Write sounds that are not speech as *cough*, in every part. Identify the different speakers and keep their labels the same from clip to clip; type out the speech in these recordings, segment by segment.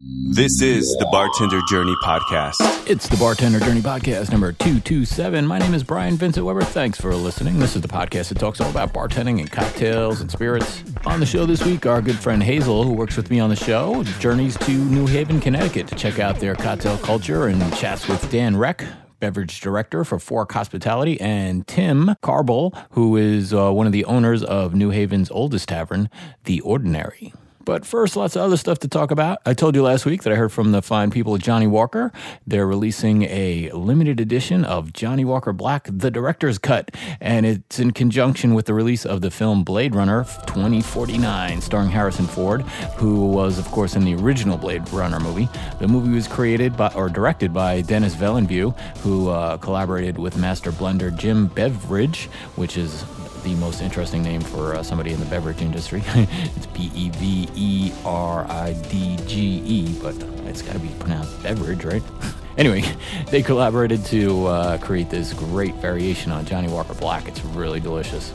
Speaker 1: This is the Bartender Journey Podcast.
Speaker 2: It's the Bartender Journey Podcast number 227. My name is Brian Vincent Weber. Thanks for listening. This is the podcast that talks all about bartending and cocktails and spirits. On the show this week, our good friend Hazel, who works with me on the show, journeys to New Haven, Connecticut to check out their cocktail culture and chats with Dan Reck, beverage director for Fork Hospitality, and Tim Cabral, who is uh, one of the owners of New Haven's oldest tavern, The Ordinary. But first, lots of other stuff to talk about. I told you last week that I heard from the fine people at Johnnie Walker. They're releasing a limited edition of Johnnie Walker Black, the director's cut, and it's in conjunction with the release of the film Blade Runner 2049, starring Harrison Ford, who was, of course, in the original Blade Runner movie. The movie was created by or directed by Denis Villeneuve, who uh, collaborated with master blender Jim Beveridge, which is the most interesting name for uh, somebody in the beverage industry. *laughs* it's B E V E R I D G E, but it's got to be pronounced beverage, right? *laughs* anyway, *laughs* they collaborated to uh, create this great variation on Johnnie Walker Black. It's really delicious.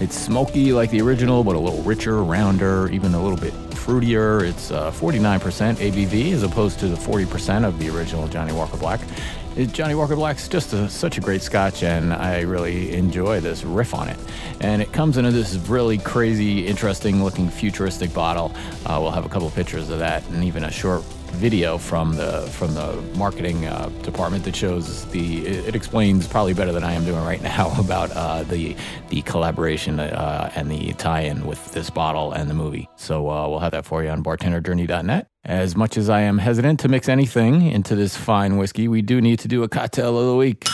Speaker 2: It's smoky like the original, but a little richer, rounder, even a little bit fruitier. It's uh, 49% ABV as opposed to the 40% of the original Johnnie Walker Black. It, Johnnie Walker Black's just a, such a great scotch, and I really enjoy this riff on it. And it comes into this really crazy, interesting looking futuristic bottle. Uh, we'll have a couple pictures of that and even a short video from the from the marketing uh, department that shows the it, it, explains probably better than I am doing right *laughs* now about uh, the the collaboration uh, and the tie-in with this bottle and the movie. So uh, we'll have that for you on bartenderjourney.net. As much as I am hesitant to mix anything into this fine whiskey, we do need to do a cocktail of the week.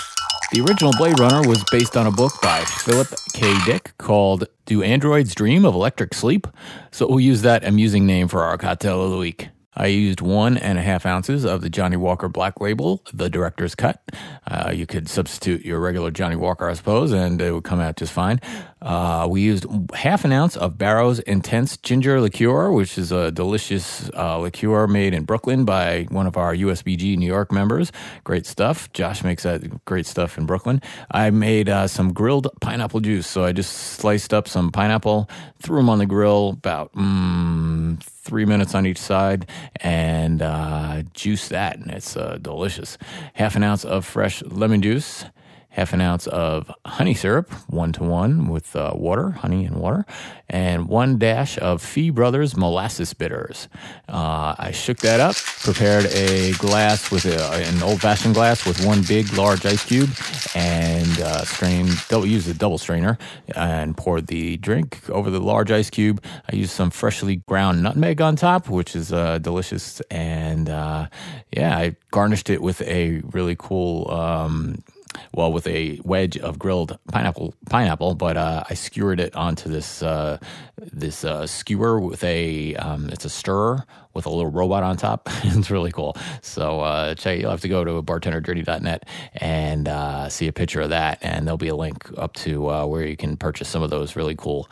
Speaker 2: The original Blade Runner was based on a book by Philip K. Dick called Do Androids Dream of Electric Sleep? So we'll use that amusing name for our cocktail of the week. I used one and a half ounces of the Johnnie Walker Black Label, the director's cut. Uh, you could substitute your regular Johnnie Walker, I suppose, and it would come out just fine. Uh, we used half an ounce of Barrow's Intense Ginger Liqueur, which is a delicious uh, liqueur made in Brooklyn by one of our USBG New York members. Great stuff. Josh makes that great stuff in Brooklyn. I made uh, some grilled pineapple juice. So I just sliced up some pineapple, threw them on the grill about. Mm, three minutes on each side and uh, juice that, and it's uh, delicious. Half an ounce of fresh lemon juice half an ounce of honey syrup, one to one with uh, water, honey and water, and one dash of Fee Brothers molasses bitters. Uh, I shook that up, prepared a glass with a, an old fashioned glass with one big large ice cube, and uh, strained, double, used a double strainer and poured the drink over the large ice cube. I used some freshly ground nutmeg on top, which is uh, delicious, and uh, yeah, I garnished it with a really cool. Um, well, with a wedge of grilled pineapple, pineapple, but uh, I skewered it onto this uh, this uh, skewer with a um, it's a stirrer with a little robot on top. *laughs* it's really cool. So uh, check. You'll have to go to bartenderjourney.net and uh, see a picture of that, and there'll be a link up to uh, where you can purchase some of those really cool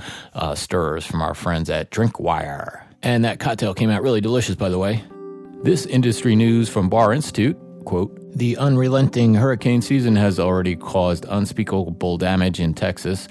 Speaker 2: stirrers from our friends at Drinkwire. And that cocktail came out really delicious, by the way. This industry news from Bar Institute quote, the unrelenting hurricane season has already caused unspeakable damage in Texas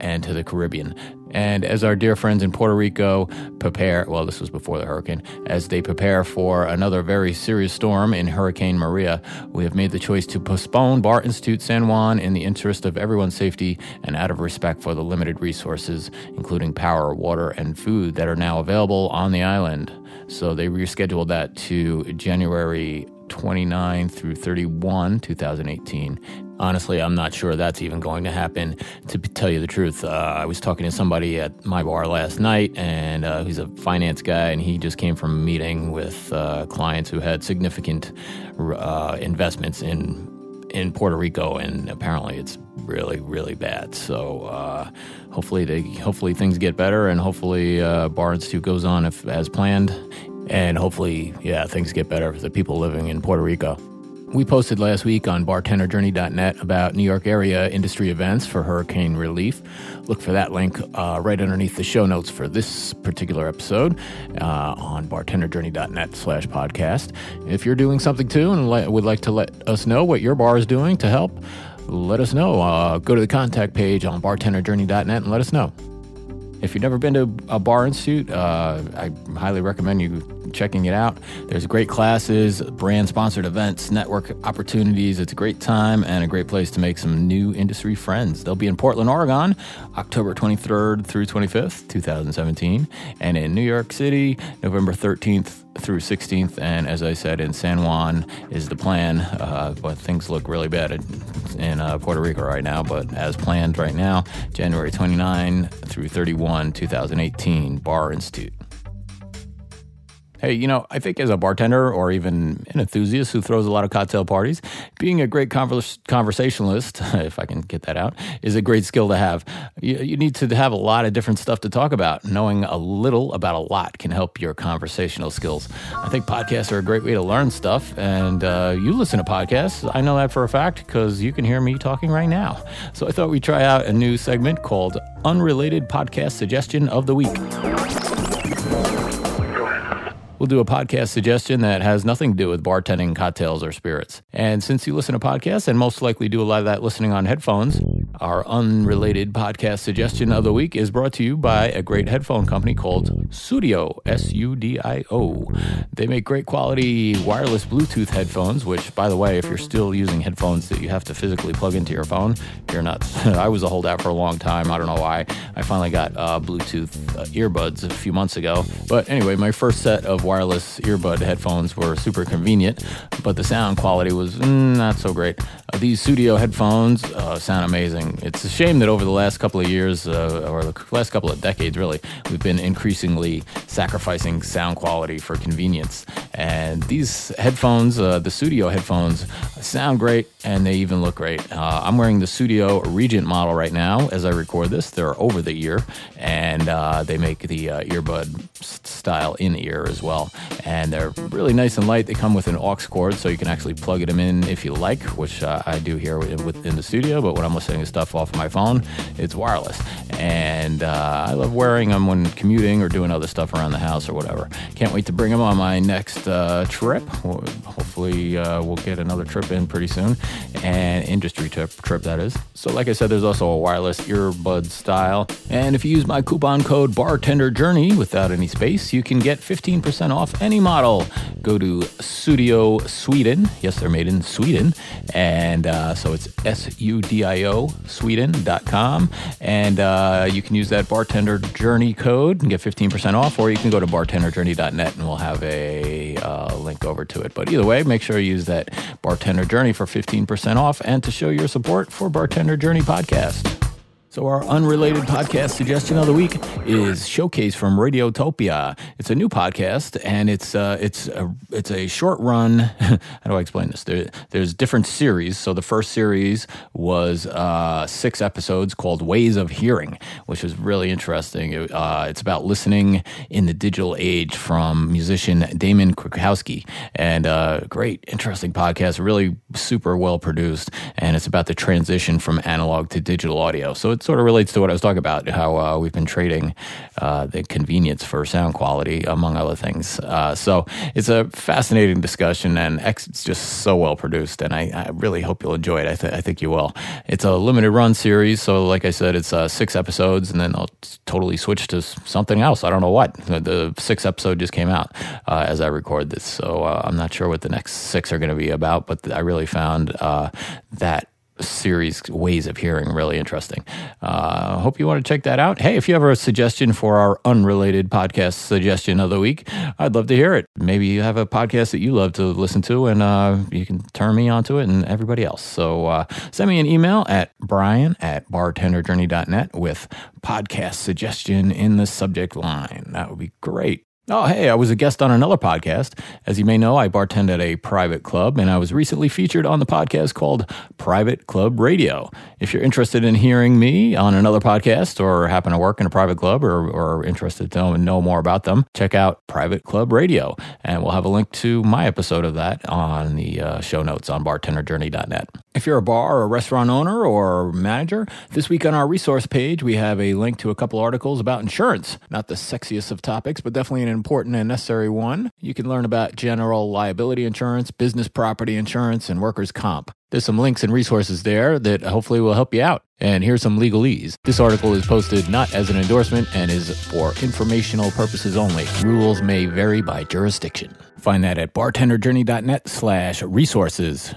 Speaker 2: and to the Caribbean. And as our dear friends in Puerto Rico prepare, well, this was before the hurricane, as they prepare for another very serious storm in Hurricane Maria, we have made the choice to postpone Bar Institute San Juan in the interest of everyone's safety and out of respect for the limited resources, including power, water, and food, that are now available on the island. So they rescheduled that to January 29 through 31, 2018. Honestly, I'm not sure that's even going to happen. To tell you the truth, uh, I was talking to somebody at my bar last night, and uh, he's a finance guy, and he just came from a meeting with uh, clients who had significant uh, investments in in Puerto Rico, and apparently it's really, really bad. So uh, hopefully, they hopefully things get better, and hopefully uh, Institute goes on if, as planned and hopefully, yeah, things get better for the people living in Puerto Rico. We posted last week on bartenderjourney.net about New York area industry events for hurricane relief. Look for that link uh, right underneath the show notes for this particular episode uh, on bartenderjourney.net slash podcast. If you're doing something too and le- would like to let us know what your bar is doing to help, let us know. Uh, go to the contact page on bartenderjourney.net and let us know. If you've never been to a Bar Institute, uh, I highly recommend you checking it out. There's great classes, brand sponsored events, network opportunities. It's a great time and a great place to make some new industry friends. They'll be in Portland, Oregon, October 23rd through 25th, 2017, and in New York City, November 13th through 16th. And as I said, in San Juan is the plan, uh, but things look really bad in, uh, Puerto Rico right now. But as planned right now, January 29 through 31, 2018, Bar Institute. Hey, you know, I think as a bartender or even an enthusiast who throws a lot of cocktail parties, being a great convers- conversationalist, *laughs* if I can get that out, is a great skill to have. You, you, need to have a lot of different stuff to talk about. Knowing a little about a lot can help your conversational skills. I think podcasts are a great way to learn stuff, and uh, you listen to podcasts. I know that for a fact because you can hear me talking right now. So I thought we'd try out a new segment called Unrelated Podcast Suggestion of the Week we'll do a podcast suggestion that has nothing to do with bartending, cocktails, or spirits. And since you listen to podcasts and most likely do a lot of that listening on headphones, our unrelated podcast suggestion of the week is brought to you by a great headphone company called Sudio, S U D I O. They make great quality wireless Bluetooth headphones, which, by the way, if you're still using headphones that you have to physically plug into your phone, you're nuts. *laughs* I was a holdout for a long time. I don't know why. I finally got uh, Bluetooth uh, earbuds a few months ago. But anyway, my first set of wireless earbud headphones were super convenient, but the sound quality was mm, not so great. Uh, these Sudio headphones uh, sound amazing. It's a shame that over the last couple of years, uh, or the last couple of decades really, we've been increasingly sacrificing sound quality for convenience. And these headphones, uh, the Sudio headphones, sound great and they even look great. Uh, I'm wearing the Sudio Regent model right now as I record this. They're over the ear and uh, they make the earbud style in ear as well well. And they're really nice and light. They come with an aux cord, so you can actually plug them in if you like, which uh, I do here within the studio. But when I'm listening to stuff off my phone, it's wireless. And uh, I love wearing them when commuting or doing other stuff around the house or whatever. Can't wait to bring them on my next uh, trip. Hopefully, uh, we'll get another trip in pretty soon, and industry trip, trip that is. So, like I said, there's also a wireless earbud style. And if you use my coupon code Bartender Journey without any space, you can get 15% off any model. Go to Sudio Sweden. Yes, they're made in Sweden. And uh, so it's S U D I O Sweden.com. And uh, you can use that bartender journey code and get 15% off, or you can go to bartenderjourney.net and we'll have a uh, link over to it. But either way, make sure you use that bartender journey for 15% off and to show your support for Bartender Journey Podcast. So, our unrelated podcast suggestion of the week is Showcase from Radiotopia. It's a new podcast, and it's uh, it's a, it's a short run. *laughs* How do I explain this? There, there's different series. So, the first series was uh, six episodes called Ways of Hearing, which was really interesting. It, uh, it's about listening in the digital age from musician Damon Krukowski, and uh, great, interesting podcast. Really super well produced, and it's about the transition from analog to digital audio. So it sort of relates to what I was talking about, how uh, we've been trading uh, the convenience for sound quality, among other things. Uh, so it's a fascinating discussion, and it's just so well produced, and I, I really hope you'll enjoy it. I, th- I, think you will. It's a limited run series, so like I said, it's uh, six episodes, and then I'll totally switch to something else. I don't know what. The, sixth episode just came out uh, as I record this, so uh, I'm not sure what the next six are going to be about, but I really found that series ways of hearing really interesting. Uh, hope you want to check that out. Hey if you have a suggestion for our unrelated podcast suggestion of the week i'd love to hear it. Maybe you have a podcast that you love to listen to and uh, you can turn me onto it and everybody else. So uh, send me an email at brian at bartenderjourney.net with podcast suggestion in the subject line. That would be great Oh, hey, I was a guest on another podcast. As you may know, I bartend at a private club, and I was recently featured on the podcast called Private Club Radio. If you're interested in hearing me on another podcast or happen to work in a private club or, or interested to know more about them, check out Private Club Radio. And we'll have a link to my episode of that on the uh, show notes on bartenderjourney.net. If you're a bar or restaurant owner or manager, this week on our resource page, we have a link to a couple articles about insurance. Not the sexiest of topics, but definitely an important and necessary one. You can learn about general liability insurance, business property insurance, and workers' comp. There's some links and resources there that hopefully will help you out. And here's some legalese. This article is posted not as an endorsement and is for informational purposes only. Rules may vary by jurisdiction. Find that at bartenderjourney.net slash resources.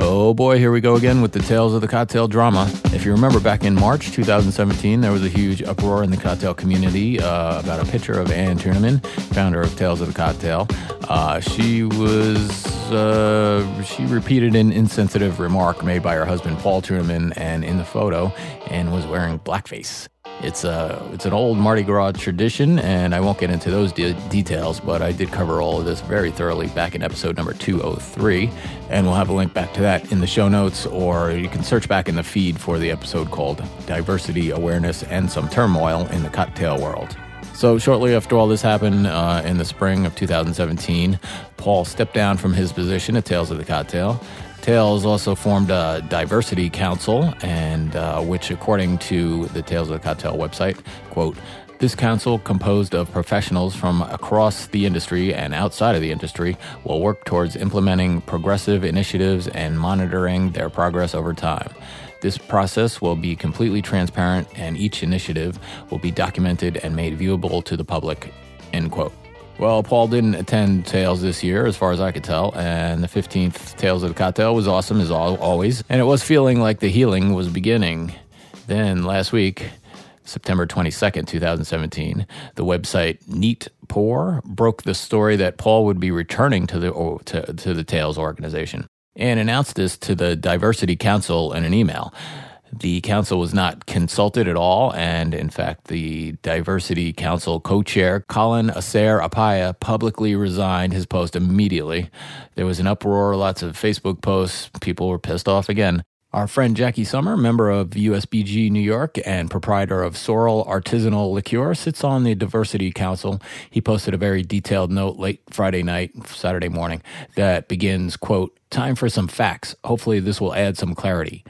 Speaker 2: Oh boy, here we go again with the Tales of the Cocktail drama. If you remember back in March 2017, there was a huge uproar in the cocktail community uh, about a picture of Ann Tuennerman, founder of Tales of the Cocktail. Uh, she was, uh, she repeated an insensitive remark made by her husband Paul Tuennerman and in the photo and was wearing blackface. It's a it's an old Mardi Gras tradition, and I won't get into those de- details, but I did cover all of this very thoroughly back in episode number 203, and we'll have a link back to that in the show notes, or you can search back in the feed for the episode called "Diversity Awareness and Some Turmoil in the Cocktail World." So, shortly after all this happened uh, in the spring of 2017, Paul stepped down from his position at Tales of the Cocktail. Tales also formed a diversity council, and uh, which, according to the Tales of the Cocktail website, quote, this council, composed of professionals from across the industry and outside of the industry, will work towards implementing progressive initiatives and monitoring their progress over time. This process will be completely transparent, and each initiative will be documented and made viewable to the public. End quote. Well, Paul didn't attend Tales this year, as far as I could tell, and the 15th Tales of the Cocktail was awesome, as always, and it was feeling like the healing was beginning. Then, last week, September 22nd, 2017, the website Neat Pour broke the story that Paul would be returning to the, oh, to, to the Tales organization and announced this to the Diversity Council in an email. The council was not consulted at all, and in fact, the Diversity Council co chair, Colin Asare-Appiah, publicly resigned his post immediately. There was an uproar, lots of Facebook posts. People were pissed off again. Our friend Jackie Summer, member of USBG New York and proprietor of Sorrel Artisanal Liqueur, sits on the Diversity Council. He posted a very detailed note late Friday night, Saturday morning, that begins, quote, time for some facts. Hopefully this will add some clarity,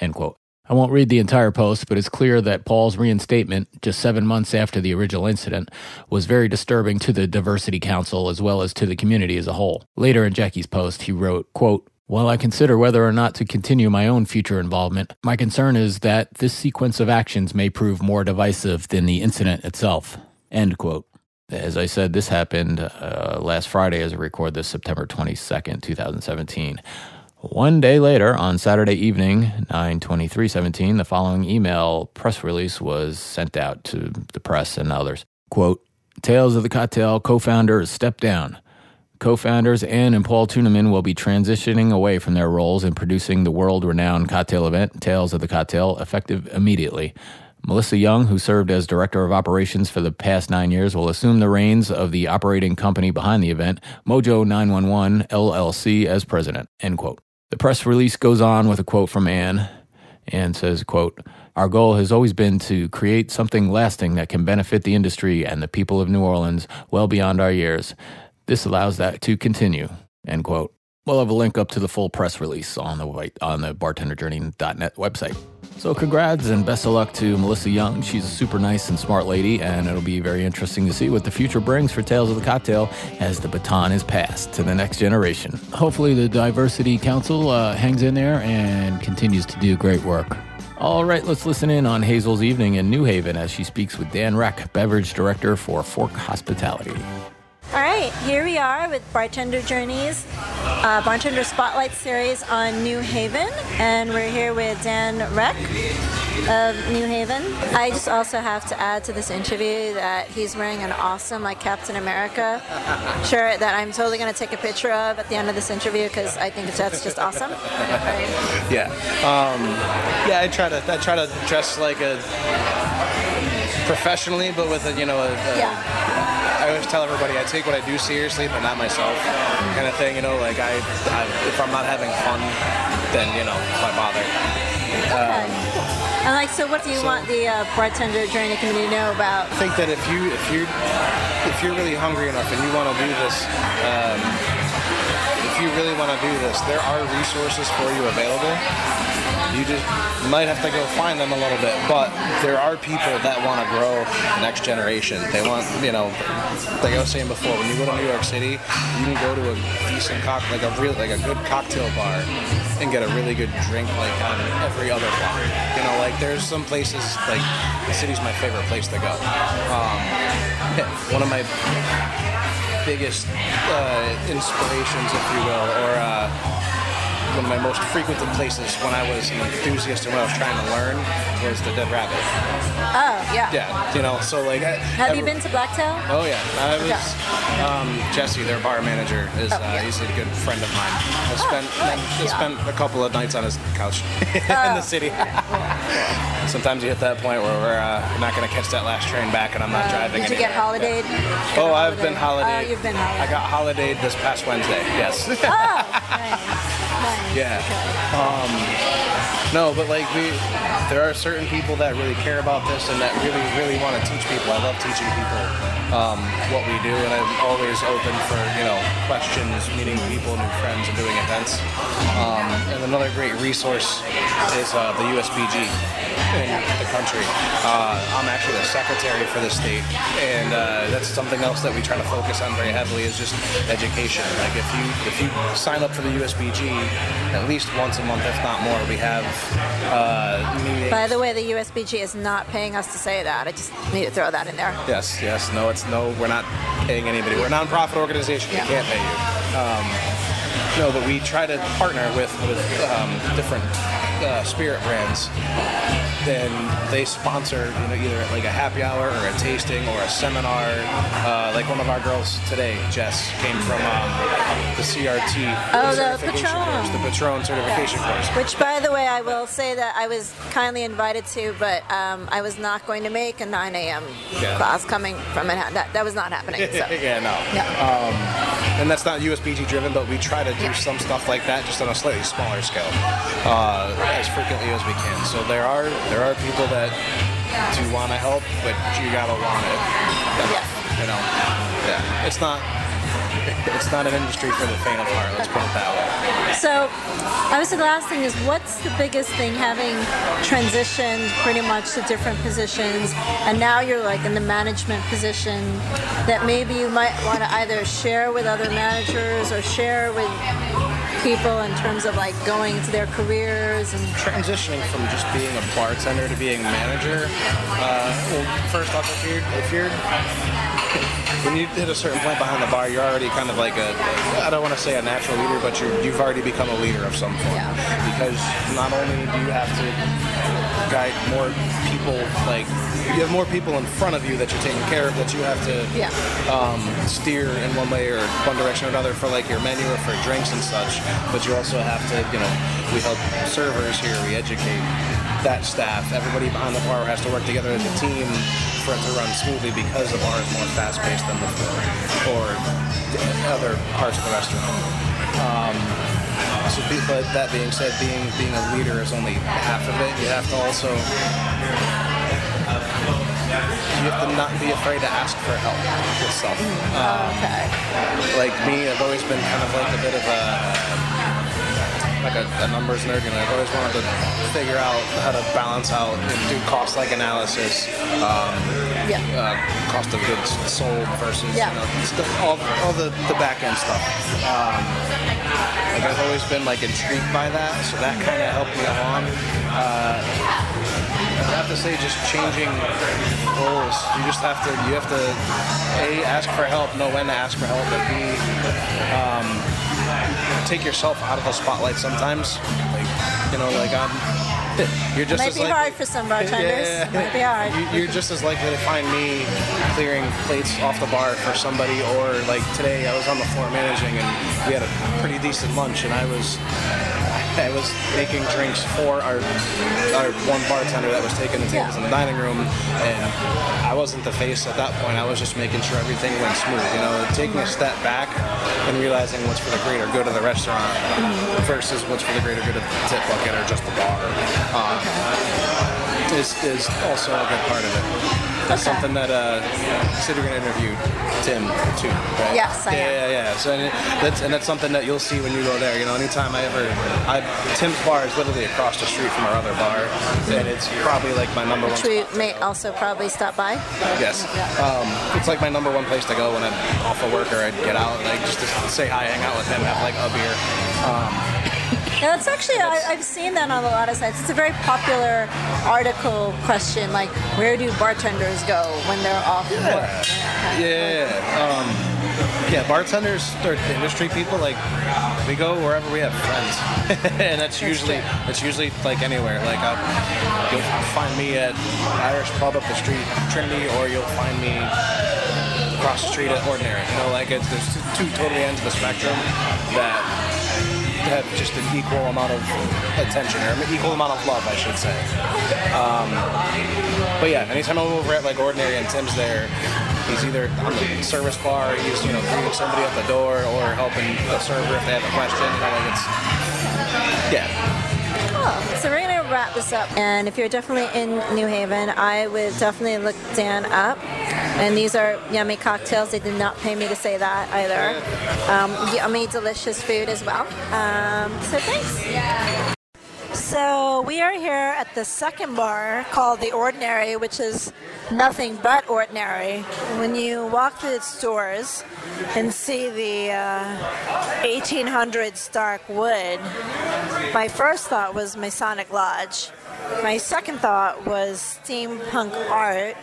Speaker 2: end quote. I won't read the entire post, but it's clear that Paul's reinstatement, just seven months after the original incident, was very disturbing to the Diversity Council as well as to the community as a whole. Later in Jackie's post, he wrote, quote, while I consider whether or not to continue my own future involvement, my concern is that this sequence of actions may prove more divisive than the incident itself. End quote. As I said, this happened uh, last Friday as I record this September 22nd, 2017. One day later, on Saturday evening, 9-23-17, the following email press release was sent out to the press and others. Quote, Tales of the Cocktail co-founder stepped down. Co-founders Ann and Paul Tuennerman will be transitioning away from their roles in producing the world-renowned cocktail event, Tales of the Cocktail, effective immediately. Melissa Young, who served as director of operations for the past nine years, will assume the reins of the operating company behind the event, Mojo 911 LLC, as president. End quote. The press release goes on with a quote from Ann. Ann says, quote, Our goal has always been to create something lasting that can benefit the industry and the people of New Orleans well beyond our years. This allows that to continue, end quote. We'll have a link up to the full press release on the on the bartenderjourney.net website. So congrats and best of luck to Melissa Young. She's a super nice and smart lady, and it'll be very interesting to see what the future brings for Tales of the Cocktail as the baton is passed to the next generation. Hopefully, the Diversity Council uh, hangs in there and continues to do great work. All right, let's listen in on Hazel's evening in New Haven as she speaks with Dan Reck, beverage director for Fork Hospitality.
Speaker 3: All right, here we are with Bartender Journeys, uh, Bartender Spotlight Series on New Haven, and we're here with Dan Reck of New Haven. I just also have to add to this interview that he's wearing an awesome, like Captain America shirt that I'm totally going to take a picture of at the end of this interview because I think that's just awesome.
Speaker 4: Yeah, um, yeah. I try to I try to dress like a professionally, but with a you know a, a
Speaker 3: Yeah.
Speaker 4: I always tell everybody I take what I do seriously, but not myself, kind of thing. You know, like I, I if I'm not having fun, then you know why bother.
Speaker 3: Okay. And like, so what do you
Speaker 4: so-
Speaker 3: want the uh, bartender the community to know about?
Speaker 4: I think that if you if you if you're really hungry enough and you want to do this, um, if you really want to do this, there are resources for you available. You just might have to go find them a little bit, but there are people that want to grow the next generation. They want, you know, like I was saying before, when you go to New York City, you can go to a decent cock, like a real, like a good cocktail bar, and get a really good drink like on every other block. You know, like there's some places like the city's my favorite place to go. Um, *laughs* one of my biggest uh, inspirations, if you will, or uh, one of my most frequented places when I was an enthusiast and when I was trying to learn was the Dead Rabbit.
Speaker 3: Oh, yeah.
Speaker 4: Yeah, you know, so like. I,
Speaker 3: Have you been to Blacktail?
Speaker 4: Oh yeah, I was. Um, Jesse, their bar manager, is
Speaker 3: Oh,
Speaker 4: uh,
Speaker 3: yeah.
Speaker 4: he's a good friend of mine. I spent I
Speaker 3: yeah.
Speaker 4: spent a couple of nights on his couch *laughs* in
Speaker 3: Oh.
Speaker 4: the city. Sometimes you hit that point where we're uh, not going to catch that last train back, and I'm not
Speaker 3: Uh,
Speaker 4: driving.
Speaker 3: did you get holidayed?
Speaker 4: Oh, I've been holidayed.
Speaker 3: Oh, you've been holidayed.
Speaker 4: I got holidayed this past Wednesday. Yes.
Speaker 3: Oh, nice. *laughs* nice.
Speaker 4: Yeah.
Speaker 3: Okay.
Speaker 4: No, but like we, there are certain people that really care about this and that really, really want to teach people. I love teaching people um, what we do, and I'm always open for you know questions, meeting people, new friends, and doing events. Um, and another great resource is uh, the USBG in the country. Uh, I'm actually the secretary for the state, and uh, that's something else that we try to focus on very heavily is just education. Like if you if you sign up for the USBG, at least once a month, if not more, we have uh, meetings.
Speaker 3: By the way, the USBG is not paying us to say that. I just need to throw that in there.
Speaker 4: Yes, yes. No, it's no. We're not paying anybody. We're a nonprofit organization.
Speaker 3: Yeah.
Speaker 4: We can't pay you. Um, no, but we try to partner with with um, different uh, spirit brands. Then they sponsor, you know, either like a happy hour or a tasting or a seminar. Uh, like one of our girls today, Jess, came from um, the CRT
Speaker 3: Oh, the
Speaker 4: certification
Speaker 3: Patron.
Speaker 4: course, the Patron certification course.
Speaker 3: Which, by the way, I will say that I was kindly invited to, but um, I was not going to make a 9 a.m.
Speaker 4: Yeah.
Speaker 3: class coming from Manhattan. That, that was not happening. So. *laughs*
Speaker 4: yeah, no.
Speaker 3: No.
Speaker 4: and that's not USBG driven, but we try to do
Speaker 3: Yeah.
Speaker 4: some stuff like that just on a slightly smaller scale, uh, as frequently as we can. So there are there are people that do want to help, but you gotta want it.
Speaker 3: Yeah.
Speaker 4: You know, yeah. It's not it's not an industry for the faint of heart. Let's put it that way.
Speaker 3: So, obviously, the last thing is what's the biggest thing having transitioned pretty much to different positions, and now you're like in the management position that maybe you might want to either share with other managers or share with people in terms of like going to their careers and
Speaker 4: transitioning from just being a bartender to being a manager. Uh, well, first off, if you're if you're when you hit a certain point behind the bar, you're already kind of like a I don't want to say a natural leader, but you're, you've already become a leader of some form.
Speaker 3: Yeah.
Speaker 4: Because not only do you have to guide more people, like you have more people in front of you that you're taking care of that you have to
Speaker 3: yeah.
Speaker 4: um, steer in one way or one direction or another for like your menu or for drinks and such. But you also have to, you know, we help servers here, we educate that staff. Everybody behind the bar has to work together as a team for it to run smoothly because the bar is more fast paced than before or other parts of the restaurant. Um, so, but that being said, being being a leader is only half of it. You have to also you have to not be afraid to ask for help yourself. Um,
Speaker 3: Okay.
Speaker 4: like me, I've always been kind of like a bit of a like a, a numbers nerd, and I've always wanted to figure out how to balance out and do cost like analysis, um,
Speaker 3: Yeah.
Speaker 4: uh, cost of goods sold versus
Speaker 3: Yeah.
Speaker 4: you know, stuff, all, all the, the back end stuff. Um, like I've always been like intrigued by that, so that kind of helped me along. Uh, I have to say, just changing roles. You just have to, you have to, a, ask for help, know when to ask for help, but b, um, take yourself out of the spotlight sometimes. Like, you know, like I'm, you're just
Speaker 3: Might
Speaker 4: as
Speaker 3: be
Speaker 4: likely-
Speaker 3: hard for some bartenders. *laughs*
Speaker 4: Yeah.
Speaker 3: Might be hard.
Speaker 4: You're just as likely to find me clearing plates off the bar for somebody, or like today I was on the floor managing and we had a pretty decent lunch, and I was I was making drinks for our our one bartender that was taking the tables
Speaker 3: Yeah.
Speaker 4: in the dining room, and I wasn't the face at that point. I was just making sure everything went smooth. You know, taking a step back and realizing what's for the greater good of the restaurant versus what's for the greater good of the tip bucket or just the bar. Uh, is, is also a good part of it. That's
Speaker 3: Okay.
Speaker 4: something that uh, you said you're gonna interview Tim too, right?
Speaker 3: Yes, I
Speaker 4: yeah,
Speaker 3: am.
Speaker 4: yeah, yeah. So and that's and that's something that you'll see when you go there. You know, anytime I ever, I Tim's bar is literally across the street from our other bar, and it's probably like my number one.
Speaker 3: Which we may also probably stop by.
Speaker 4: Yes. Um, it's like my number one place to go when I'm off of work or I get out, like just to say hi, hang out with him, have like a beer.
Speaker 3: Yeah, that's actually I, I've seen that on a lot of sites. It's a very popular article question, like where do bartenders go when they're off work?
Speaker 4: Yeah. Um, yeah, bartenders or industry people, like we go wherever we have friends, *laughs* and that's usually
Speaker 3: true.
Speaker 4: that's usually like anywhere. Like I'll, you'll find me at Irish pub up the street, Trinity, or you'll find me across the street at Ordinary. You know, like it's there's two totally ends of the spectrum that have just an equal amount of attention or an equal amount of love, I should say. Um, but yeah, anytime I'm over at like Ordinary and Tim's there, he's either on the service bar, he's you know greeting somebody at the door, or helping the server if they have a question. You know, it's yeah.
Speaker 3: Cool. So we're gonna wrap this up, and if you're definitely in New Haven, I would definitely look Dan up. And these are yummy cocktails. They did not pay me to say that either. Um, yummy, delicious food as well. Um, so thanks. So we are here at the second bar called The Ordinary, which is nothing but ordinary. When you walk through its doors and see the uh, 1800s dark wood, my first thought was Masonic Lodge. My second thought was steampunk art.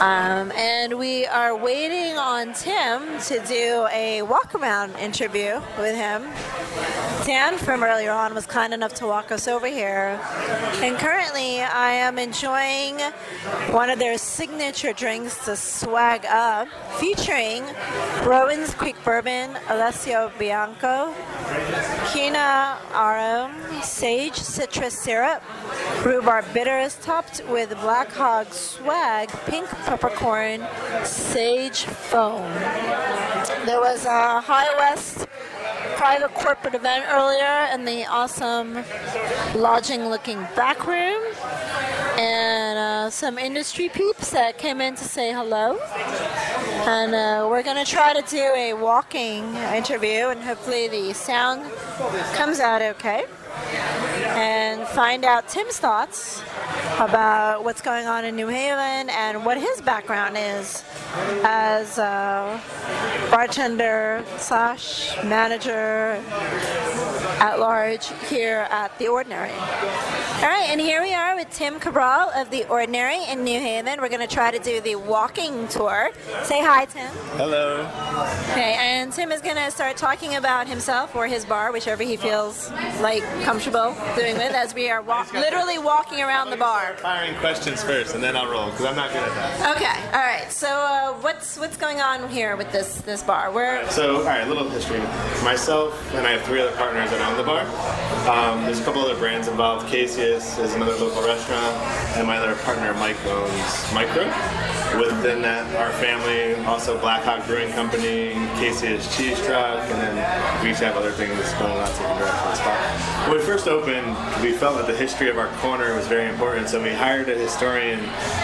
Speaker 3: Um, and we are waiting on Tim to do a walk around interview with him. Dan from earlier on was kind enough to walk us over here. And currently, I am enjoying one of their signature drinks, the Swag Up, featuring Rowan's Creek Bourbon, Alessio Bianco, Kina Arum, Sage Citrus Syrup, Rhubarb Bitters topped with Black Hog Swag, Pink Peppercorn, Sage Foam. There was a High West private corporate event earlier in the awesome lodging looking back room and uh, some industry peeps that came in to say hello and uh, we're going to try to do a walking interview and hopefully the sound comes out okay yeah and find out tim's thoughts about what's going on in new haven and what his background is as a bartender slash manager at large here at the Ordinary. All right, and here we are with Tim Cabral of the Ordinary in New Haven. We're going to try to do the walking tour. Say hi, Tim.
Speaker 1: Hello.
Speaker 3: Okay, and Tim is going to start talking about himself or his bar, whichever he feels like comfortable doing with, as we are wa- literally walking around the bar.
Speaker 5: Firing questions first, and then I'll roll because I'm not good at that.
Speaker 3: Okay, all right. So, uh, what's what's going on here with this this bar? Where
Speaker 5: So, all right, a little history. Myself and I have three other partners that own the bar. Um, there's a couple other brands involved. Caseus is another local restaurant, and my other partner Mike owns Mikro. Within that, our family also Black Hog Brewing Company, Caseus Cheese Truck, and then we each have other things going on different directions. But when we first opened, we felt that the history of our corner was very important, so we hired a historian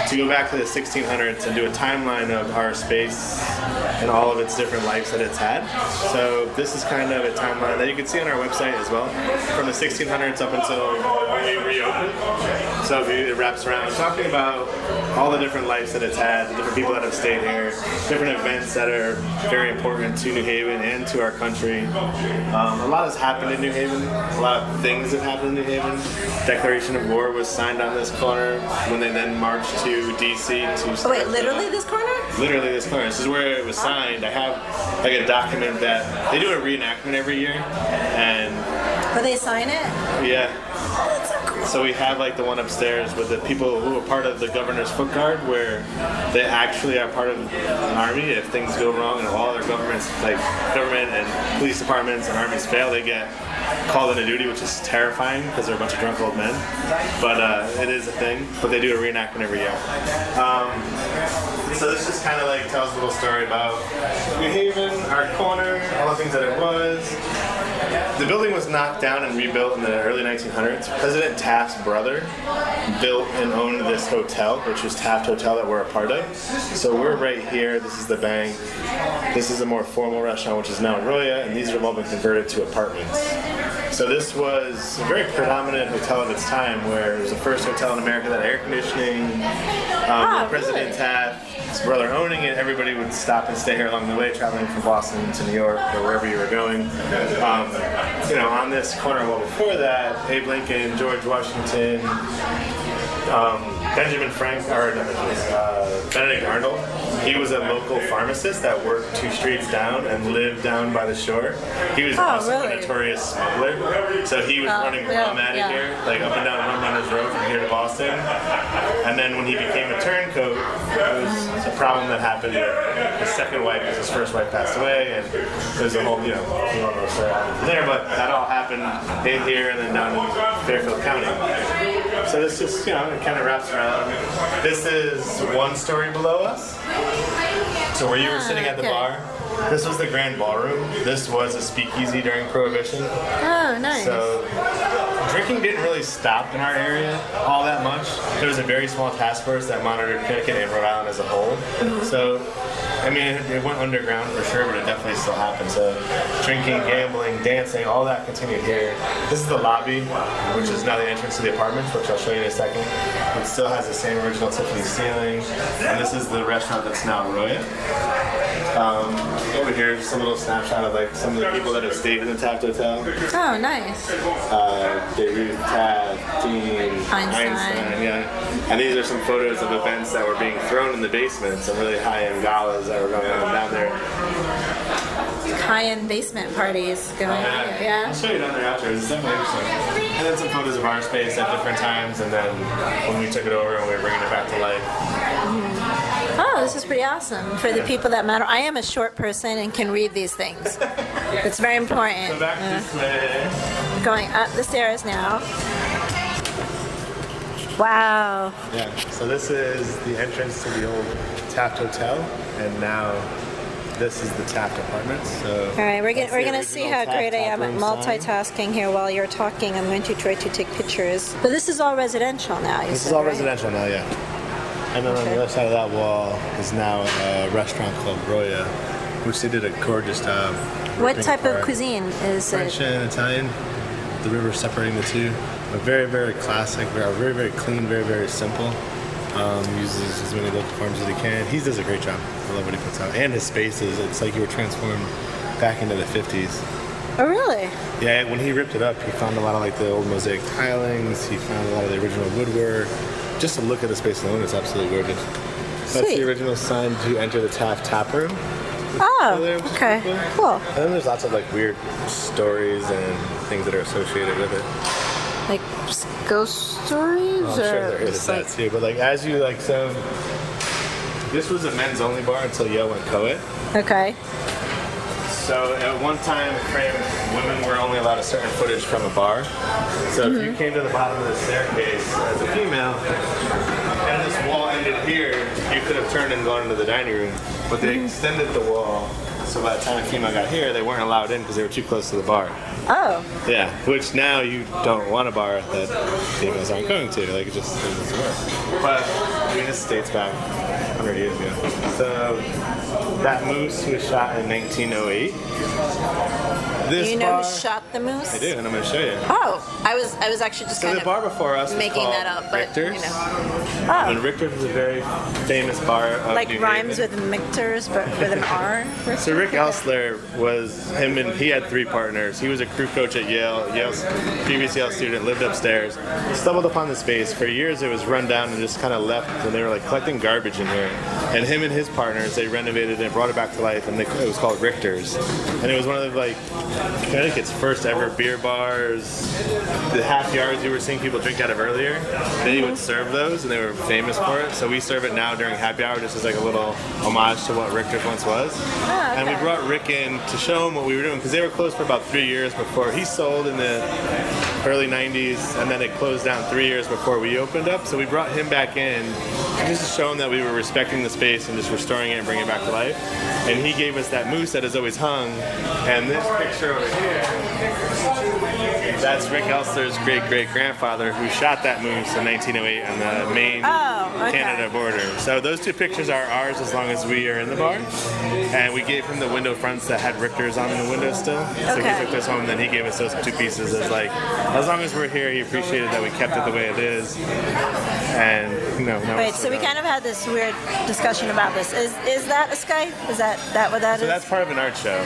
Speaker 5: to go back to the 1600s and do a timeline of our space and all of its different lives that it's had. So this is kind of a timeline that you can see on our website as well, from the 1600s up until we reopened. So it wraps around talking about all the different lives that it's had, the different people that have stayed here, different events that are very important to New Haven and to our country. Um, a lot has happened in New Haven. A lot things have happened in New Haven. Declaration of War was signed on this corner when they then marched to D.C. to.
Speaker 3: oh, wait, literally this corner?
Speaker 5: literally this corner. This is where it was oh. signed. I have like a document that they do a reenactment every year, and
Speaker 3: Where they sign it?
Speaker 5: yeah.
Speaker 3: Oh, that's so cool.
Speaker 5: So we have like the one upstairs with the people who are part of the governor's foot guard, where they actually are part of an army. If things go wrong and all their governments, like government and police departments and armies fail, they get called into duty, which is terrifying because they're a bunch of drunk old men. But uh, it is a thing. But they do a reenactment every year. Um, so this just kind of like tells a little story about New Haven, our corner, all the things that it was. The building was knocked down and rebuilt in the early 1900s. President Taft's brother built and owned this hotel, which was Taft Hotel that we're a part of. So we're right here. This is the bank. This is a more formal restaurant, which is now Roia, and these have all been converted to apartments. So this was a very predominant hotel of its time, where it was the first hotel in America that had air conditioning. Um, with President
Speaker 3: really?
Speaker 5: Taft, his brother owning it, everybody would stop and stay here along the way, traveling from Boston to New York or wherever you were going. Um, you know, on this corner, well before that, Abe Lincoln, George Washington, um, Benjamin Frank, or Benjamin, uh, Benedict Arnold. He was a local pharmacist that worked two streets down and lived down by the shore. He was
Speaker 3: Oh,
Speaker 5: also
Speaker 3: really?
Speaker 5: a notorious smuggler, so he was
Speaker 3: Oh,
Speaker 5: running
Speaker 3: yeah,
Speaker 5: rum out of
Speaker 3: yeah.
Speaker 5: here, like up and down Rum Runners Road from here to Boston. And then when he became a turncoat, it was a problem that happened. His second wife, because his first wife passed away, and there's a whole, you know, you don't know there, but that all happened in here and then down in Fairfield County. So this just, you know, it kind of wraps around. This is one story below us. So where you were sitting at the ah,
Speaker 3: okay.
Speaker 5: bar, this was the grand ballroom. This was a speakeasy during Prohibition.
Speaker 3: Oh, nice.
Speaker 5: So drinking didn't really stop in our area all that much. There was a very small task force that monitored Connecticut and Rhode Island as a whole. So, I mean, it, it went underground for sure, but it definitely still happened. So, drinking, gambling, dancing, all that continued here. This is the lobby, which is now the entrance to the apartments, which I'll show you in a second. It still has the same original Tiffany ceiling. And this is the restaurant that's now Roia. Um, over here, just a little snapshot of like some of the people that have stayed in the Taft Hotel
Speaker 3: oh, nice.
Speaker 5: uh, David Taft, Dean,
Speaker 3: Einstein.
Speaker 5: yeah. And these are some photos of events that were being thrown in the basement, some really high-end galas that were going on down there.
Speaker 3: High-end basement parties going oh,
Speaker 5: on.
Speaker 3: Yeah.
Speaker 5: I'll show you down there afterwards. It's definitely interesting. And then some photos of our space at different times, and then when we took it over and we were bringing it back to life. Mm-hmm.
Speaker 3: Oh, this is pretty awesome for the people that matter. I am a short person and can read these things. It's very important.
Speaker 5: So back
Speaker 3: Uh,
Speaker 5: this way.
Speaker 3: going up the stairs now. Wow.
Speaker 5: Yeah. So this is the entrance to the old Taft Hotel, and now this is the Taft Apartments. So
Speaker 3: All right, we're,
Speaker 5: that's
Speaker 3: gonna we're gonna see how
Speaker 5: Taft
Speaker 3: great I am at
Speaker 5: Tap Room sign.
Speaker 3: multitasking here while you're talking. I'm going to try to take pictures. But this is all residential now. You
Speaker 5: This is
Speaker 3: said,
Speaker 5: all
Speaker 3: right?
Speaker 5: residential now, yeah. And then on the other side of that wall is now a restaurant called Roia, which they did a gorgeous job.
Speaker 3: What type of cuisine is
Speaker 5: French
Speaker 3: it?
Speaker 5: and Italian. The river separating the two. But very, very classic. Very, very, very clean. Very, very simple. Um, uses as many local farms as he can. He does a great job. I love what he puts out. And his spaces. It's like you were transformed back into the 50s.
Speaker 3: Oh, really?
Speaker 5: Yeah, when he ripped it up, he found a lot of like the old mosaic tilings. He found a lot of the original woodwork. Just to look at the space alone is absolutely gorgeous. That's the original sign to enter the Taft Tap Room.
Speaker 3: Oh,
Speaker 5: there,
Speaker 3: okay,
Speaker 5: cool.
Speaker 3: cool.
Speaker 5: And then there's lots of like weird stories and things that are associated with it.
Speaker 3: Like ghost stories,
Speaker 5: I'm
Speaker 3: or
Speaker 5: sure there is that
Speaker 3: like
Speaker 5: too. But like as you like so, this was a men's only bar until Yale went co-ed.
Speaker 3: okay.
Speaker 5: So at one time frame, women were only allowed a certain footage from a bar. So if you mm-hmm. came to the bottom of the staircase as a female, and this wall ended here, you could have turned and gone into the dining room. But they mm-hmm. extended the wall, so by the time a female got here, they weren't allowed in because they were too close to the bar.
Speaker 3: Oh,
Speaker 5: Yeah, which now you don't want a bar that females aren't going to. Like it just doesn't work. But I mean, this dates back 100 years ago. So that moose was shot in 1908. This
Speaker 3: you know
Speaker 5: bar,
Speaker 3: who shot the moose?
Speaker 5: I do, and I'm going to show you.
Speaker 3: Oh, I was I was actually just
Speaker 5: So the bar before us
Speaker 3: making that up, but
Speaker 5: Richter's.
Speaker 3: you know,
Speaker 5: And oh. Richter's was a very famous bar
Speaker 3: like
Speaker 5: New
Speaker 3: rhymes
Speaker 5: Haven.
Speaker 3: with Mictors, but with an R.
Speaker 5: So Rick Elsler was him and he had three partners. He was a crew coach at Yale, Yale's previous Yale student, lived upstairs. Stumbled upon the space. For years it was run down and just kind of left and they were like collecting garbage in here. And him and his partners, they renovated it and brought it back to life and they, it was called Richter's. And it was one of the like Connecticut's first ever beer bars. The half yards you were seeing people drink out of earlier, they would mm-hmm. serve those and they were famous for it. So we serve it now during happy hour just as like a little homage to what Richter's once was.
Speaker 3: Oh,
Speaker 5: And we brought Rick in to show him what we were doing because they were closed for about three years before he sold in the early 90s and then it closed down three years before we opened up. So we brought him back in just to show him that we were respecting the space and just restoring it and bringing it back to life. And he gave us that moose that has always hung. And this picture over here, that's Rick Elster's great great grandfather who shot that moose in 1908 on the Maine
Speaker 3: Oh, okay.
Speaker 5: Canada border. So those two pictures are ours as long as we are in the bar. And we gave him the window fronts that had Richters on in the window still. So
Speaker 3: Okay.
Speaker 5: he took those home, and then he gave us those two pieces as like, as long as we're here, he appreciated that we kept it the way it is. And know, now
Speaker 3: Wait, so we kind of had this weird discussion about this. Is is that a Skype? Is that that what that is?
Speaker 5: So that's part of an art show.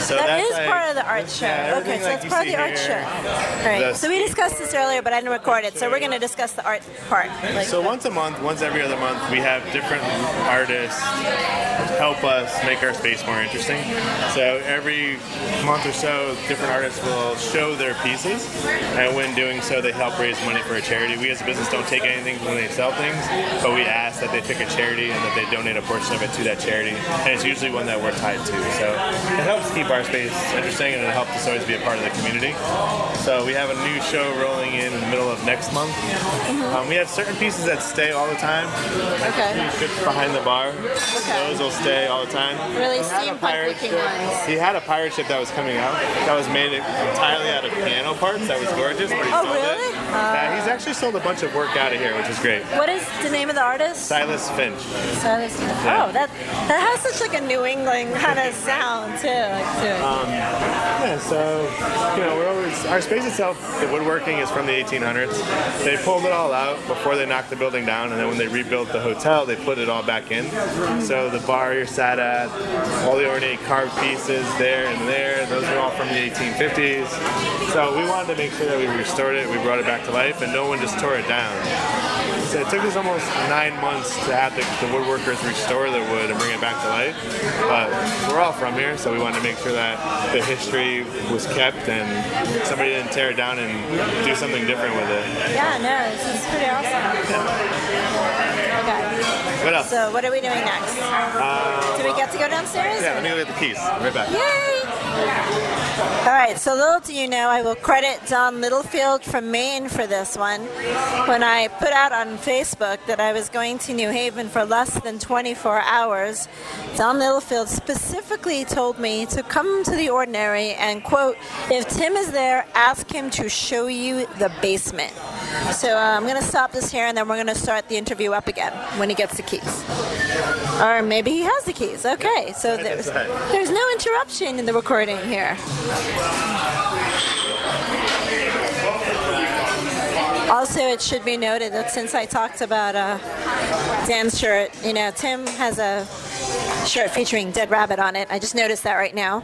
Speaker 5: So
Speaker 3: That
Speaker 5: that's
Speaker 3: is
Speaker 5: like-
Speaker 3: part of the art show.
Speaker 5: Yeah,
Speaker 3: okay, so
Speaker 5: like
Speaker 3: that's part of the art
Speaker 5: here.
Speaker 3: show. Right.
Speaker 5: The-
Speaker 3: So we discussed this earlier, but I didn't record it. So we're going to discuss the art part. Like,
Speaker 5: So once a month, once every other month, we have different artists help us make our space more interesting. So every month or so, different artists will show their pieces, and when doing so, they help raise money for a charity. We as a business don't take anything when they sell things, but we ask that they pick a charity and that they donate a portion of it to that charity, and it's usually one that we're tied to. So it helps keep our space interesting, and it helps us always be a part of the community. So we have a new show rolling in, in the middle of next month. Um, we have certain pieces that stay all the time.
Speaker 3: Okay.
Speaker 5: He fits behind the bar. Those will stay all the time.
Speaker 3: Really
Speaker 5: He had a
Speaker 3: steampunk
Speaker 5: pirate
Speaker 3: looking
Speaker 5: ship-
Speaker 3: ones.
Speaker 5: He had a pirate ship that was coming out that was made entirely out of piano parts. That was gorgeous, but he
Speaker 3: Oh,
Speaker 5: sold
Speaker 3: really?
Speaker 5: it. Yeah, he's actually sold a bunch of work out of here, which is great.
Speaker 3: what is the name of the artist?
Speaker 5: Silas Finch.
Speaker 3: Silas- Finch. Oh, that that has such like a New England kind of sound too. Like, to it.
Speaker 5: Um, Yeah, so you know, we're always our space itself. The woodworking is from the 1800s. They pulled it all out before they knocked the building down, and then when they rebuilt the hotel, they put it all back in. So the bar you're sat at, all the ornate carved pieces there and there, those are all from the 1850s. So we wanted to make sure that we restored it, we brought it back to life, and no one just tore it down. So it took us almost nine months to have the, the woodworkers restore the wood and bring it back to life. But we're all from here, so we wanted to make sure that the history was kept and somebody didn't tear it down and do something different with it.
Speaker 3: yeah, no, this is pretty awesome. Okay.
Speaker 5: What else?
Speaker 3: So what are we doing next? Uh, do we get to go downstairs?
Speaker 5: yeah, let me go get the keys. Right back.
Speaker 3: Yay! All right, so little do you know, I will credit Don Littlefield from Maine for this one. When I put out on Facebook that I was going to New Haven for less than 24 hours, Don Littlefield specifically told me to come to the ordinary and, quote, if Tim is there, ask him to show you the basement. So uh, I'm going to stop this here and then we're going to start the interview up again when he gets the keys. Or maybe he has the keys. Okay, so there's, there's no interruption in the recording here. Also, it should be noted that since I talked about uh, Dan's shirt, you know, Tim has a shirt featuring Dead Rabbit on it. I just noticed that right now.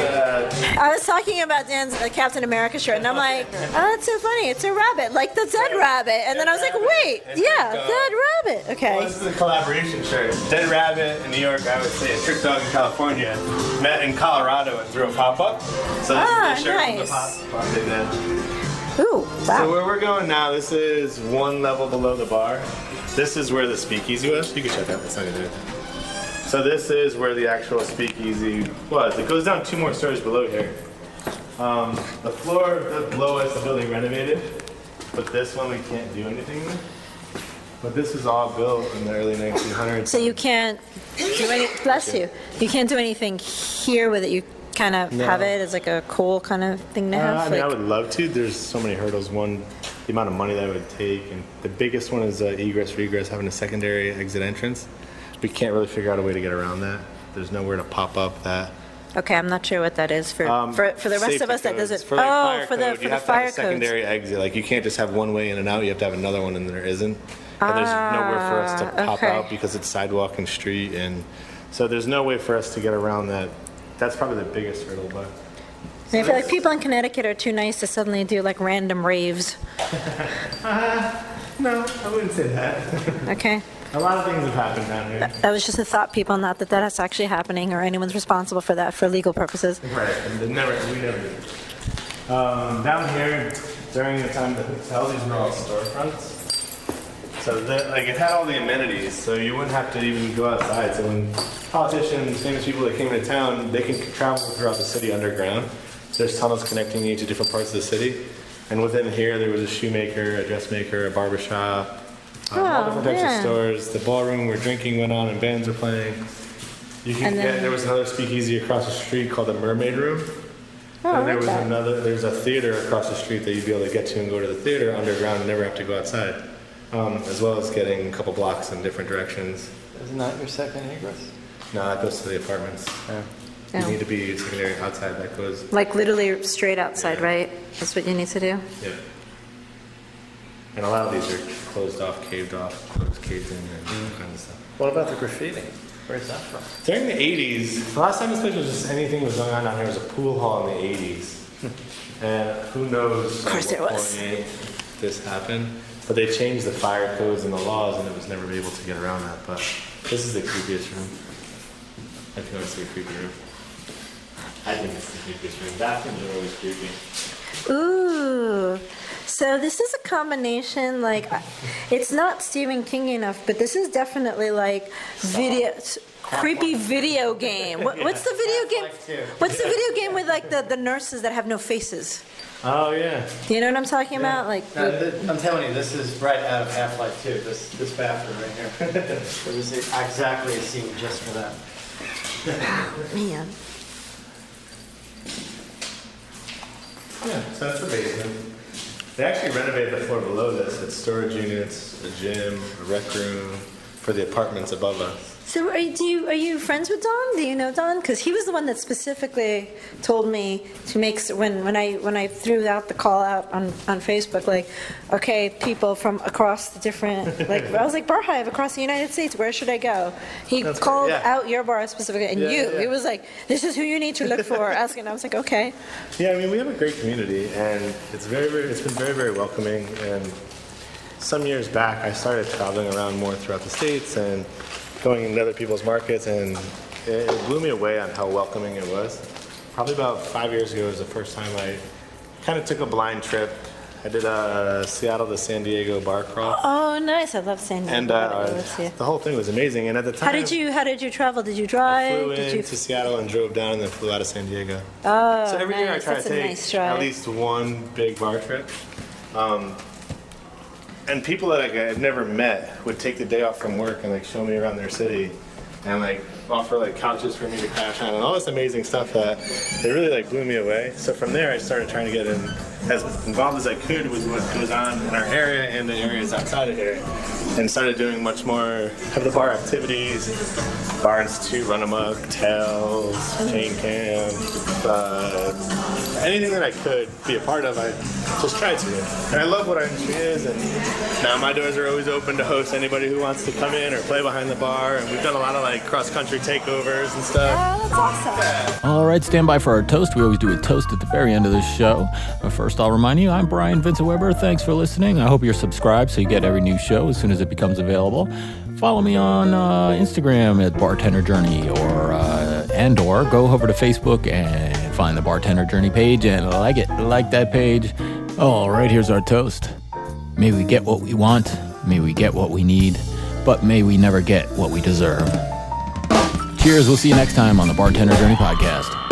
Speaker 3: I was talking about Dan's uh, Captain America shirt, and I'm like, oh, that's so funny. It's a rabbit, like the Dead Rabbit. And then I was like, wait, yeah, Dead Rabbit.
Speaker 5: Well,
Speaker 3: Okay.
Speaker 5: this is a collaboration shirt. Dead Rabbit in New York, I would say. Trick Dog in California. Met in Colorado and threw a pop up. So this
Speaker 3: Ah,
Speaker 5: is the shirt
Speaker 3: nice.
Speaker 5: from the pop up they did.
Speaker 3: Ooh,
Speaker 5: So where we're going now, this is one level below the bar. This is where the speakeasy was. You can check out. It's not gonna do anything. So this is where the actual speakeasy was. It goes down two more stories below here. Um, the floor below us, the building renovated, but this one we can't do anything with. But this was all built in the early 1900s.
Speaker 3: So you can't do any, bless you, you can't do anything here with it. You kind of have it as like a cool kind of thing to
Speaker 5: Uh,
Speaker 3: have.
Speaker 5: I mean, I would love to. There's so many hurdles. One, the amount of money that it would take, and the biggest one is uh, egress, regress, having a secondary exit entrance. We can't really figure out a way to get around that. There's nowhere to pop up that.
Speaker 3: Okay, I'm not sure what that is for
Speaker 5: Um,
Speaker 3: for, for the rest
Speaker 5: safety
Speaker 3: of us that does
Speaker 5: codes.
Speaker 3: it.
Speaker 5: For like
Speaker 3: oh,
Speaker 5: fire
Speaker 3: for the
Speaker 5: code,
Speaker 3: for
Speaker 5: you
Speaker 3: the
Speaker 5: have to have
Speaker 3: fire
Speaker 5: a
Speaker 3: codes.
Speaker 5: secondary exit. Like you can't just have one way in and out. You have to have another one, and there isn't. And there's nowhere for us to
Speaker 3: Ah,
Speaker 5: pop
Speaker 3: okay.
Speaker 5: out because it's sidewalk and street, and so there's no way for us to get around that. That's probably the biggest hurdle, but.
Speaker 3: And I feel like people in Connecticut are too nice to suddenly do like random raves. *laughs*
Speaker 5: No, I wouldn't say that.
Speaker 3: Okay,
Speaker 5: a lot of things have happened down here.
Speaker 3: that was just a thought, people. Not that that's actually happening or anyone's responsible for that for legal purposes.
Speaker 5: Right, and they never, we never did. Um, down here, during the time of the hotel, these were all storefronts. So that, like, it had all the amenities, so you wouldn't have to even go outside. So when politicians, famous people that came into town, they can travel throughout the city underground. There's tunnels connecting you to different parts of the city. And within here, there was a shoemaker, a dressmaker, a barber shop, um, all
Speaker 3: Oh,
Speaker 5: different types
Speaker 3: man.
Speaker 5: of stores. The ballroom where drinking went on and bands were playing. You can
Speaker 3: And
Speaker 5: get, there was another speakeasy across the street called the Mermaid Room.
Speaker 3: Oh,
Speaker 5: and there
Speaker 3: I
Speaker 5: was
Speaker 3: that.
Speaker 5: another. There's a theater across the street that you'd be able to get to and go to the theater underground and never have to go outside, um, as well as getting a couple blocks in different directions.
Speaker 6: Isn't that your second egress?
Speaker 5: No, that goes to the apartments.
Speaker 3: Oh.
Speaker 5: You need to be secondary outside. That goes.
Speaker 3: Like literally straight outside, right? That's what you need to do?
Speaker 5: Yeah. And a lot of these are closed off, caved off, closed, caved in, and all kinds of stuff.
Speaker 6: What about the graffiti? Where's that from?
Speaker 5: During the 80s, the last time this place was just anything was going on down here was a pool hall in the 80s. Hmm. and who knows
Speaker 3: Of course
Speaker 5: at
Speaker 3: there
Speaker 5: what
Speaker 3: was.
Speaker 5: point this happened. But they changed the fire codes and the laws, and it was never able to get around that. But this is the creepiest room. I you want to see a creepy room. I think it's the creepiest room. Bathrooms are always creepy.
Speaker 3: Ooh. So this is a combination, like, it's not Stephen King enough, but this is definitely like video, creepy video game. What, what's the video game?
Speaker 6: Half-Life.
Speaker 3: What's the video game with like the, the nurses that have no faces?
Speaker 5: Oh, yeah.
Speaker 3: Do you know what I'm talking about? Like,
Speaker 6: No, th- I'm telling you, this is right out of Half-Life 2, this, this bathroom right here. *laughs* It was exactly a scene just for that. *laughs*
Speaker 3: man.
Speaker 5: Yeah, so that's the basement. They actually renovated the floor below this. It's storage units, a gym, a rec room for the apartments above us.
Speaker 3: So are you, do you, are you friends with Don? Do you know Don? Because he was the one that specifically told me to make when when I when I threw out the call out on, on Facebook like, okay, people from across the different like I was like Barhive across the United States, where should I go? He
Speaker 5: That's
Speaker 3: called
Speaker 5: yeah.
Speaker 3: out your bar specifically, and
Speaker 5: Yeah,
Speaker 3: you.
Speaker 5: yeah,
Speaker 3: was like, this is who you need to look for. *laughs* Asking, I was like, okay.
Speaker 5: Yeah, I mean, we have a great community, and it's very, very, it's been very, very welcoming. And some years back, I started traveling around more throughout the states and going into other people's markets, and it, it blew me away on how welcoming it was. Probably about five years ago was the first time I kind of took a blind trip. I did a Seattle to San Diego bar crawl,
Speaker 3: Oh, nice. I love San Diego.
Speaker 5: and uh, the whole thing was amazing. And at the time,
Speaker 3: How did you How did you travel? Did you drive?
Speaker 5: I flew
Speaker 3: did you?
Speaker 5: into Seattle and drove down, and then flew out of San Diego.
Speaker 3: Oh,
Speaker 5: So every year I try
Speaker 3: That's
Speaker 5: to take
Speaker 3: nice
Speaker 5: at least one big bar trip. Um, and people that like, I've never met would take the day off from work and like show me around their city and like offer like couches for me to crash on and all this amazing stuff that it really like blew me away. So from there I started trying to get in as involved as I could with what goes on in our area and the areas outside of here and started doing much more of the bar activities, Bar Institute, Runamok, Tales, Chain Camp, uh, anything that I could be a part of, I just try to. And I love what our industry is, and now my doors are always open to host anybody who wants to come in or play behind the bar. And we've done a lot of like cross country takeovers and stuff.
Speaker 3: Oh, that's awesome.
Speaker 2: All right, stand by for our toast. We always do a toast at the very end of the show. But first, I'll remind you, I'm Brian Vincent Weber. Thanks for listening. I hope you're subscribed so you get every new show as soon as it becomes available. Follow me on uh, Instagram at Bartender Journey, or uh, and or go over to Facebook and find the Bartender Journey page and like it. Like that page. All right, here's our toast. May we get what we want. May we get what we need. But may we never get what we deserve. Cheers. We'll see you next time on the Bartender Journey podcast.